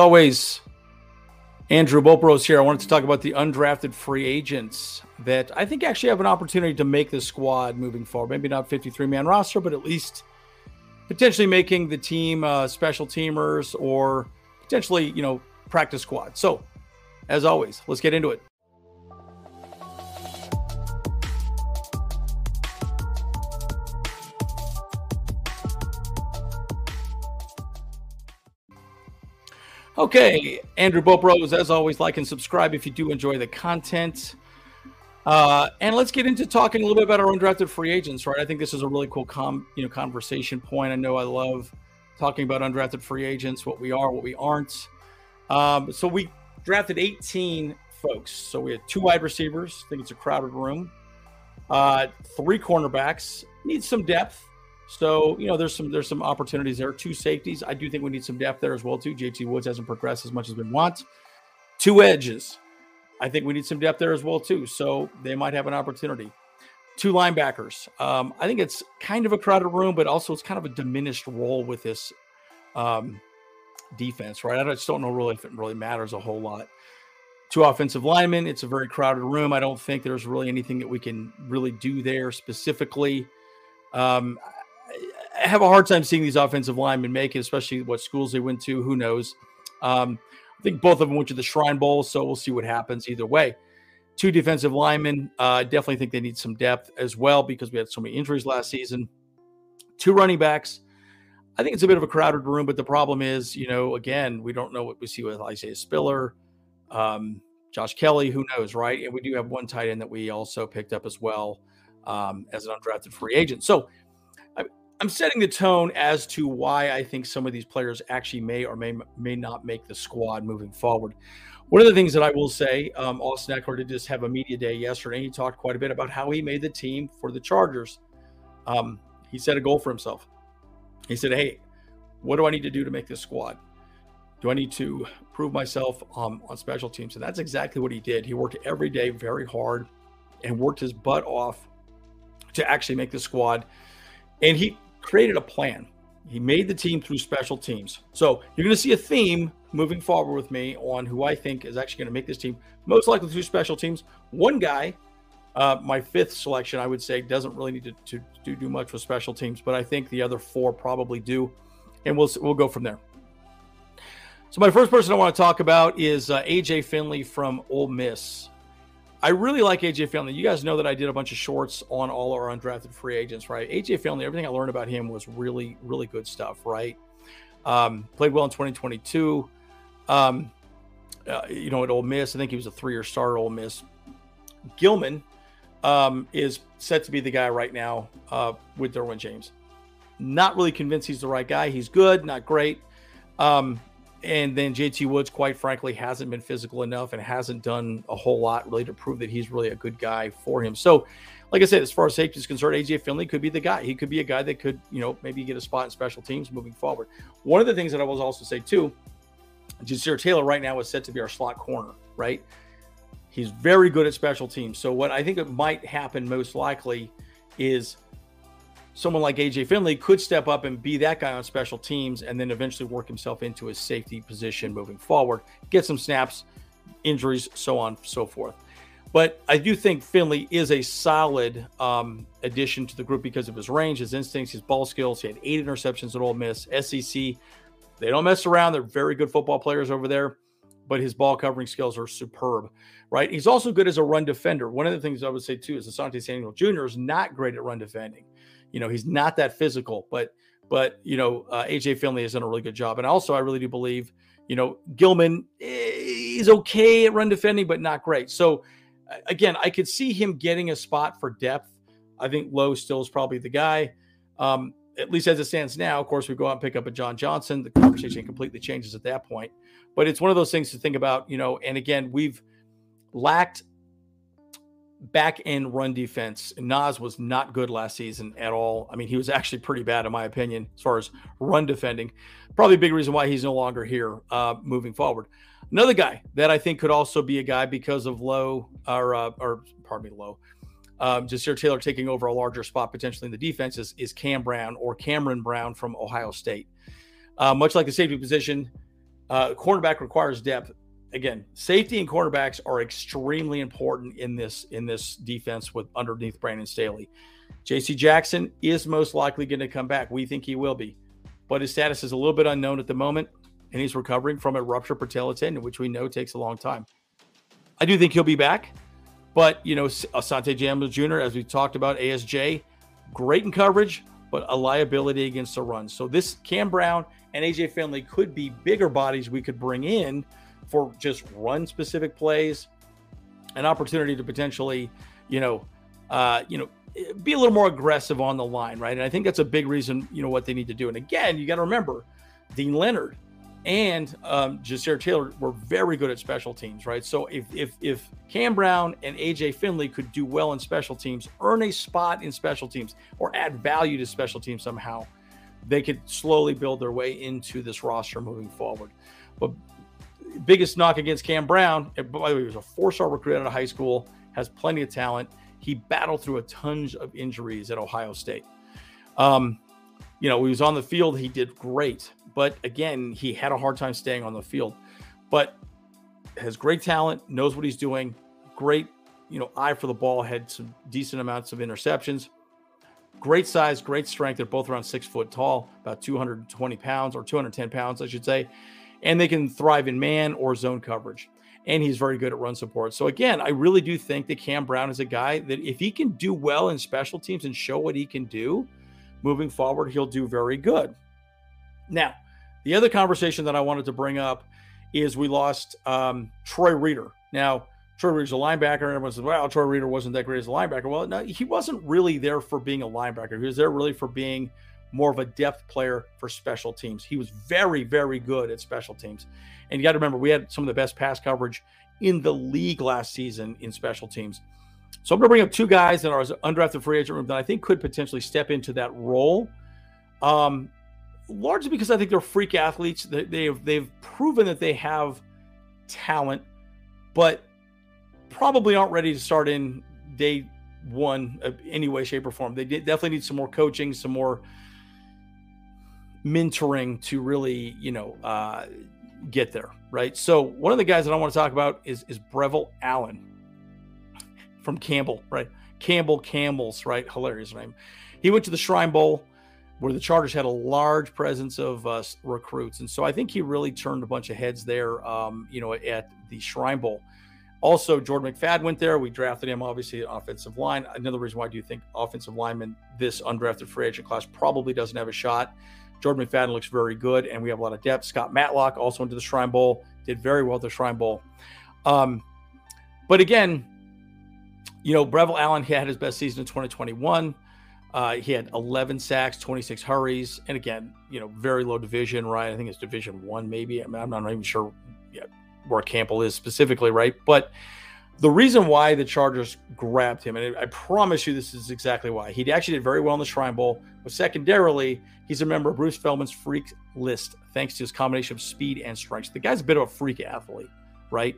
always, Andrew Bolt Bros here. I wanted to talk about the undrafted free agents that I think actually have an opportunity to make the squad moving forward. Maybe not 53 man roster, but at least potentially making the team uh, special teamers or potentially, you know, practice squad. So, as always, let's get into it. Okay, Andrew Bolt Bros, as always, like and subscribe if you do enjoy the content. Uh, and let's get into talking a little bit about our undrafted free agents, right? I think this is a really cool com, you know, conversation point. I know I love talking about undrafted free agents, what we are, what we aren't. Um, so we drafted 18 folks. So we had two wide receivers. I think it's a crowded room. Uh, three cornerbacks. Need some depth. So you know, there's some there's some opportunities there. Two safeties. I do think we need some depth there as well too. JT Woods hasn't progressed as much as we want. Two edges. I think we need some depth there as well too. So they might have an opportunity. Two linebackers. Um, I think it's kind of a crowded room, but also it's kind of a diminished role with this um, defense, right? I just don't know really if it really matters a whole lot. Two offensive linemen. It's a very crowded room. I don't think there's really anything that we can really do there specifically. Um, have a hard time seeing these offensive linemen make it, especially what schools they went to. Who knows? Um, I think both of them went to the Shrine Bowl, so we'll see what happens either way. Two defensive linemen. I uh, definitely think they need some depth as well because we had so many injuries last season. Two running backs. I think it's a bit of a crowded room, but the problem is, you know, again, we don't know what we see with Isaiah Spiller, um, Josh Kelley, Who knows, right? And we do have one tight end that we also picked up as well um, as an undrafted free agent. So I'm setting the tone as to why I think some of these players actually may or may may not make the squad moving forward. One of the things that I will say, um, Austin Ekeler did just have a media day yesterday. He talked quite a bit about how he made the team for the Chargers. Um, he set a goal for himself. He said, "Hey, what do I need to do to make this squad? Do I need to prove myself um, on special teams?" And that's exactly what he did. He worked every day very hard and worked his butt off to actually make the squad. And he created a plan. He made the team through special teams. So you're going to see a theme moving forward with me on who I think is actually going to make this team most likely through special teams. One guy, uh, my fifth selection, I would say, doesn't really need to, to, to do much with special teams, but I think the other four probably do, and we'll we'll go from there. So my first person I want to talk about is uh, AJ Finley from Ole Miss. I really like AJ Finley. You guys know that I did a bunch of shorts on all our undrafted free agents, right? AJ Finley, everything I learned about him was really, really good stuff, right? Um, played well in 2022. Um, uh, you know, at Ole Miss, I think he was a three-year starter at Ole Miss. Gilman um, is set to be the guy right now uh, with Derwin James. Not really convinced he's the right guy. He's good, not great. Um, and then JT Woods, quite frankly, hasn't been physical enough and hasn't done a whole lot really to prove that he's really a good guy for him. So, like I said, as far as safety is concerned, AJ Finley could be the guy. He could be a guy that could, you know, maybe get a spot in special teams moving forward. One of the things that I will also say too, Ja'Sir Taylor right now is set to be our slot corner, right? He's very good at special teams. So what I think it might happen most likely is someone like AJ Finley could step up and be that guy on special teams and then eventually work himself into a safety position moving forward, get some snaps, injuries, so on, so forth. But I do think Finley is a solid um, addition to the group because of his range, his instincts, his ball skills. He had eight interceptions at Ole Miss. SEC, they don't mess around. They're very good football players over there, but his ball covering skills are superb, right? He's also good as a run defender. One of the things I would say too is Asante Samuel Jr. is not great at run defending. You know, he's not that physical, but but you know, uh, AJ Finley has done a really good job. And also, I really do believe, you know, Gilman is okay at run defending, but not great. So again, I could see him getting a spot for depth. I think Lowe still is probably the guy. Um, at least as it stands now, of course, we go out and pick up a John Johnson. The conversation completely changes at that point. But it's one of those things to think about, you know. And again, we've lacked back end run defense. Nas was not good last season at all. I mean, he was actually pretty bad, in my opinion, as far as run defending. Probably a big reason why he's no longer here uh, moving forward. Another guy that I think could also be a guy because of low or, uh, or pardon me, low. um, Ja'Sir Taylor taking over a larger spot potentially in the defense is, is Cam Brown or Cameron Brown from Ohio State. Uh, much like the safety position, Uh, cornerback requires depth. Again, safety and cornerbacks are extremely important in this in this defense with underneath Brandon Staley. J.C. Jackson is most likely going to come back. We think he will be, but his status is a little bit unknown at the moment, and he's recovering from a ruptured patella tendon, which we know takes a long time. I do think he'll be back, but you know, Asante Samuel Jr., as we talked about, ASJ, great in coverage, but a liability against the run. So this Cam Brown and AJ Finley could be bigger bodies we could bring in for just run specific plays, an opportunity to potentially, you know, uh, you know, be a little more aggressive on the line, right? And I think that's a big reason, you know, what they need to do. And again, you got to remember, Deane Leonard and um, Ja'Sir Taylor were very good at special teams, right? So if if if Cam Brown and AJ Finley could do well in special teams, earn a spot in special teams, or add value to special teams somehow, they could slowly build their way into this roster moving forward. But biggest knock against Cam Brown, by the way, he was a four-star recruit out of high school, has plenty of talent. He battled through a ton of injuries at Ohio State. Um, you know, he was on the field, he did great, but again, he had a hard time staying on the field. But has great talent, knows what he's doing, great, you know, eye for the ball, had some decent amounts of interceptions. Great size, great strength. They're both around six foot tall, about 220 pounds or 210 pounds, I should say. And they can thrive in man or zone coverage. And he's very good at run support. So, again, I really do think that Cam Brown is a guy that if he can do well in special teams and show what he can do moving forward, he'll do very good. Now, the other conversation that I wanted to bring up is we lost um, Troy Reeder. Now, Troy Reeder's a linebacker, and everyone says, well, Troy Reeder wasn't that great as a linebacker. Well, no, he wasn't really there for being a linebacker. He was there really for being more of a depth player for special teams. He was very, very good at special teams. And you got to remember, we had some of the best pass coverage in the league last season in special teams. So I'm going to bring up two guys that are undrafted free agent room that I think could potentially step into that role. Um, largely because I think they're freak athletes. They, they've they've proven that they have talent, but probably aren't ready to start in day one of any way, shape, or form. They definitely need some more coaching, some more mentoring to really, you know, uh, get there, right? So one of the guys that I want to talk about is is Brevin Allen from Campbell, right? Campbell Campbell's, right? Hilarious name. He went to the Shrine Bowl where the Chargers had a large presence of uh, recruits, and so I think he really turned a bunch of heads there. Um, you know, at the Shrine Bowl. Also, Jordan McFadden went there. We drafted him, obviously, offensive line. Another reason why I do think offensive lineman, this undrafted free agent class, probably doesn't have a shot. Jordan McFadden looks very good, and we have a lot of depth. Scott Matlock also went to the Shrine Bowl, did very well at the Shrine Bowl. Um, but again, you know, Brevin Allen had his best season in 2021. Uh, he had 11 sacks, 26 hurries, and again, you know, very low division, right? I think it's Division One, maybe. I mean, I'm not even sure where Campbell is specifically, right? But the reason why the Chargers grabbed him, and I promise you this is exactly why. He actually did very well in the Shrine Bowl, but secondarily, he's a member of Bruce Feldman's freak list thanks to his combination of speed and strength. The guy's a bit of a freak athlete, right?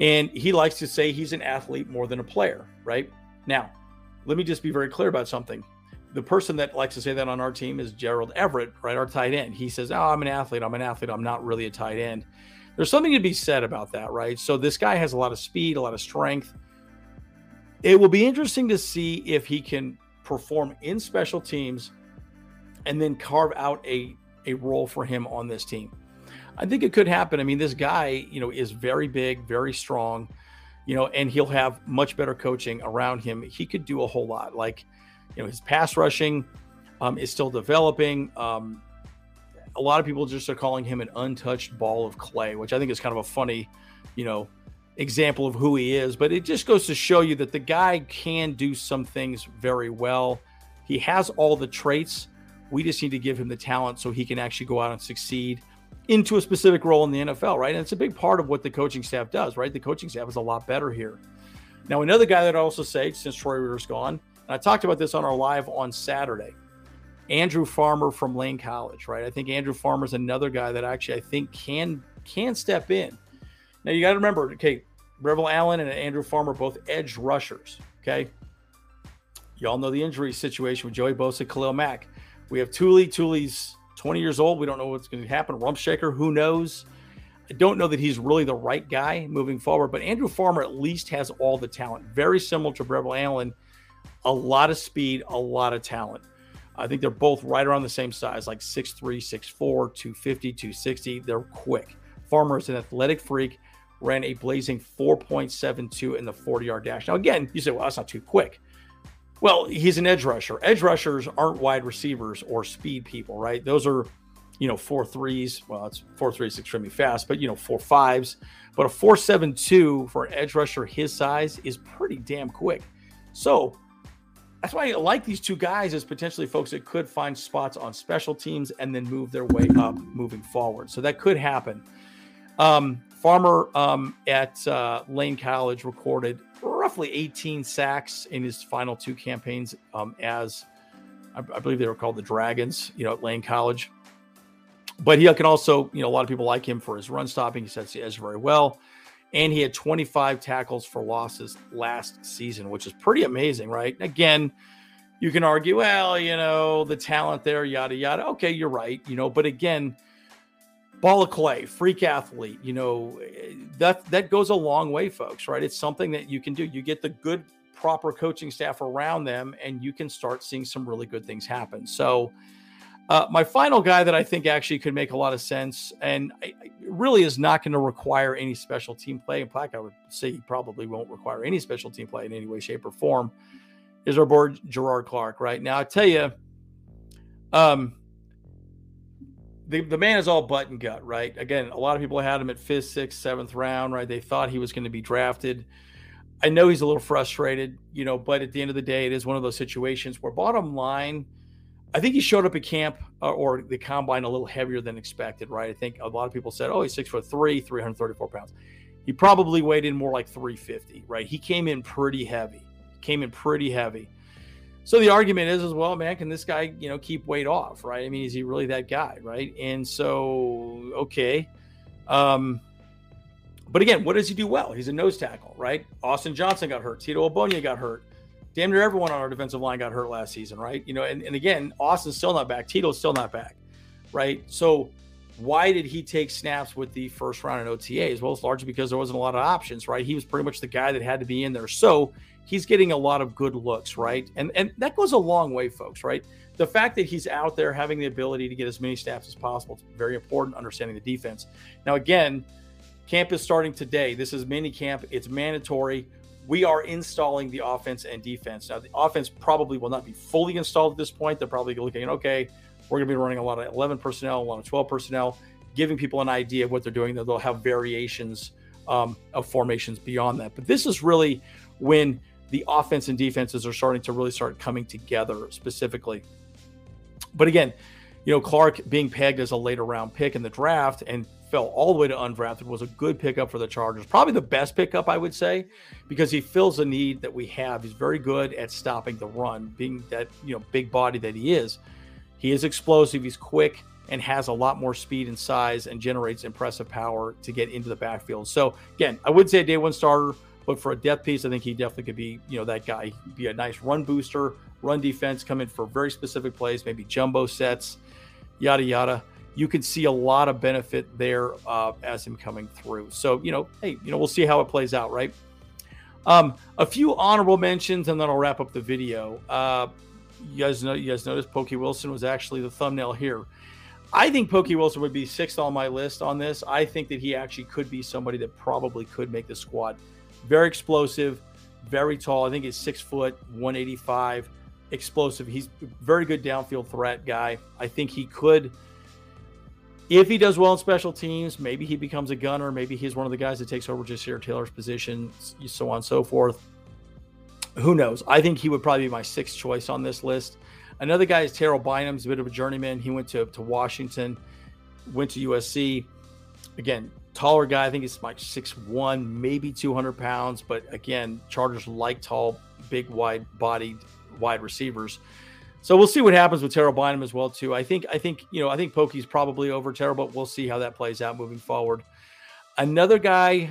And he likes to say he's an athlete more than a player, right? Now, let me just be very clear about something. The person that likes to say that on our team is Gerald Everett, right? Our tight end. He says, Oh, I'm an athlete. I'm an athlete. I'm not really a tight end there's something to be said about that, right? So this guy has a lot of speed, a lot of strength. It will be interesting to see if he can perform in special teams and then carve out a, a role for him on this team. I think it could happen. I mean, this guy, you know, is very big, very strong, you know, and he'll have much better coaching around him. He could do a whole lot. Like, you know, his pass rushing um, is still developing. Um, a lot of people just are calling him an untouched ball of clay, which I think is kind of a funny, you know, example of who he is. But it just goes to show you that the guy can do some things very well. He has all the traits. We just need to give him the talent so he can actually go out and succeed into a specific role in the NFL, right? And it's a big part of what the coaching staff does, right? The coaching staff is a lot better here. Now, another guy that I also say, since Troy Reeder's gone, and I talked about this on our live on Saturday, Andrew Farmer from Lane College, right? I think Andrew Farmer is another guy that actually I think can can step in. Now you got to remember, okay, Brevin Allen and Andrew Farmer both edge rushers. Okay, y'all know the injury situation with Joey Bosa, Khalil Mack. We have Tuli. Tuli's 20 years old. We don't know what's going to happen. Rump Shaker, who knows? I don't know that he's really the right guy moving forward, but Andrew Farmer at least has all the talent. Very similar to Brevin Allen, a lot of speed, a lot of talent. I think they're both right around the same size, like 6'3, 6'4, 250, 260. They're quick. Farmer is an athletic freak, ran a blazing 4.72 in the 40 yard dash. Now, again, you say, well, that's not too quick. Well, he's an edge rusher. Edge rushers aren't wide receivers or speed people, right? Those are, you know, four threes. Well, it's four threes extremely fast, but you know, four fives. But a four seven two for an edge rusher his size is pretty damn quick. So that's why I like these two guys as potentially folks that could find spots on special teams and then move their way up moving forward. So that could happen. Um, Farmer um, at uh, Lane College recorded roughly 18 sacks in his final two campaigns um, as I, I, believe they were called the Dragons, you know, at Lane College. But he can also, you know, a lot of people like him for his run stopping. He sets the edge very well. And he had 25 tackles for losses last season, which is pretty amazing, right? Again, you can argue, well, you know, the talent there, yada, yada. Okay, you're right, you know, but again, ball of clay, freak athlete, you know, that that goes a long way, folks, right? It's something that you can do. You get the good, proper coaching staff around them, and you can start seeing some really good things happen. So, uh, my final guy that I think actually could make a lot of sense and really is not going to require any special team play. In fact, I would say he probably won't require any special team play in any way, shape, or form. Is our board Jerrod Clark right now? I tell you, um, the, the man is all butt and gut, right? Again, a lot of people had him at fifth, sixth, seventh round, right? They thought he was going to be drafted. I know he's a little frustrated, you know, but at the end of the day, it is one of those situations where, bottom line, I think he showed up at camp uh, or the combine a little heavier than expected, right? I think a lot of people said, oh, he's six foot three, 334 pounds. He probably weighed in more like 350, right? He came in pretty heavy, came in pretty heavy. So the argument is as well, man, can this guy, you know, keep weight off, right? I mean, is he really that guy, right? And so, okay. Um, but again, what does he do well? He's a nose tackle, right? Austin Johnson got hurt. Tito Ogbonnia got hurt. Damn near everyone on our defensive line got hurt last season, right? You know, and, and again, Austin's still not back. Tito's still not back, right? So why did he take snaps with the first round in OTAs? Well, it's largely because there wasn't a lot of options, right? He was pretty much the guy that had to be in there. So he's getting a lot of good looks, right? And and that goes a long way, folks, right? The fact that he's out there having the ability to get as many snaps as possible is very important, understanding the defense. Now, again, camp is starting today. This is mini camp, it's mandatory. We are installing the offense and defense. Now, the offense probably will not be fully installed at this point. They're probably looking okay, we're going to be running a lot of 11 personnel, a lot of 12 personnel, giving people an idea of what they're doing. They'll have variations um, of formations beyond that. But this is really when the offense and defenses are starting to really start coming together specifically. But again, you know, Clark being pegged as a later round pick in the draft and fell all the way to undrafted was a good pickup for the Chargers. Probably the best pickup, I would say, because he fills a need that we have. He's very good at stopping the run, being that, you know, big body that he is. He is explosive, he's quick, and has a lot more speed and size and generates impressive power to get into the backfield. So, again, I would say a day one starter. But for a depth piece, I think he definitely could be, you know, that guy. He'd be a nice run booster, run defense, come in for very specific plays, maybe jumbo sets, yada yada. You could see a lot of benefit there uh, as him coming through. So you know, hey, you know, we'll see how it plays out, right? Um, a few honorable mentions, and then I'll wrap up the video. Uh, you guys know, you guys noticed Pokey Wilson was actually the thumbnail here. I think Pokey Wilson would be sixth on my list on this. I think that he actually could be somebody that probably could make the squad. Very explosive, very tall. I think he's six foot, 185, explosive. He's very good downfield threat guy. I think he could, if he does well in special teams, maybe he becomes a gunner. Maybe he's one of the guys that takes over Ja'Sir Taylor's position, so on and so forth. Who knows? I think he would probably be my sixth choice on this list. Another guy is Terrell Bynum. He's a bit of a journeyman. He went to, to Washington, went to USC. Again, taller guy. I think he's like six one, maybe 200 pounds. But again, Chargers like tall, big, wide bodied wide receivers. So we'll see what happens with Terrell Bynum as well too. I think I think you know I think Pokey's probably over Terrell, but we'll see how that plays out moving forward. Another guy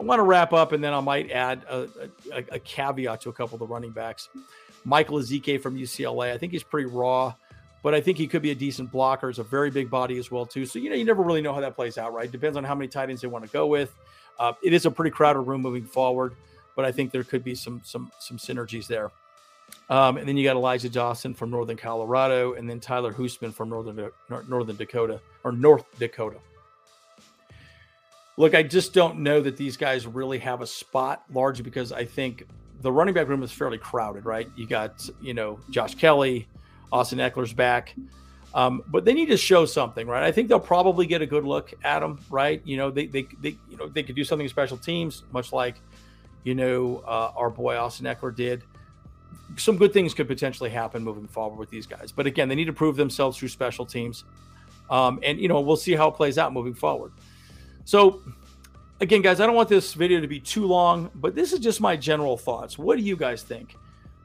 I want to wrap up, and then I might add a, a, a caveat to a couple of the running backs. Michael Ezeike from UCLA. I think he's pretty raw. but I think he could be a decent blocker. He's a very big body as well too. So you know, you never really know how that plays out, right? Depends on how many tight ends they want to go with. Uh, it is a pretty crowded room moving forward, but I think there could be some some some synergies there. Um, and then you got Elijah Dotson from Northern Colorado, and then Tyler Hoosman from Northern Northern Dakota or North Dakota. Look, I just don't know that these guys really have a spot, largely because I think the running back room is fairly crowded, right? You got, you know, Josh Kelley, Austin Ekeler's back. Um, but they need to show something, right? I think they'll probably get a good look at them, right? You know, they, they, they you know, they could do something special teams, much like, you know, uh, our boy Austin Ekeler did. Some good things could potentially happen moving forward with these guys. But again, they need to prove themselves through special teams. Um, and, you know, we'll see how it plays out moving forward. So, again, guys, I don't want this video to be too long, but this is just my general thoughts. What do you guys think?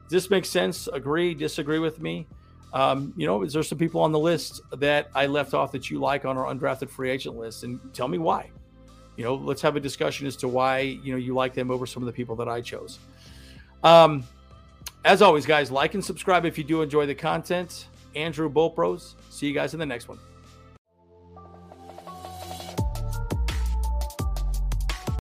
Does this make sense? Agree, disagree with me? Um, you know, is there some people on the list that I left off that you like on our undrafted free agent list? And tell me why. You know, let's have a discussion as to why, you know, you like them over some of the people that I chose. Um, as always, guys, like and subscribe if you do enjoy the content. Andrew Bolt Bros. See you guys in the next one.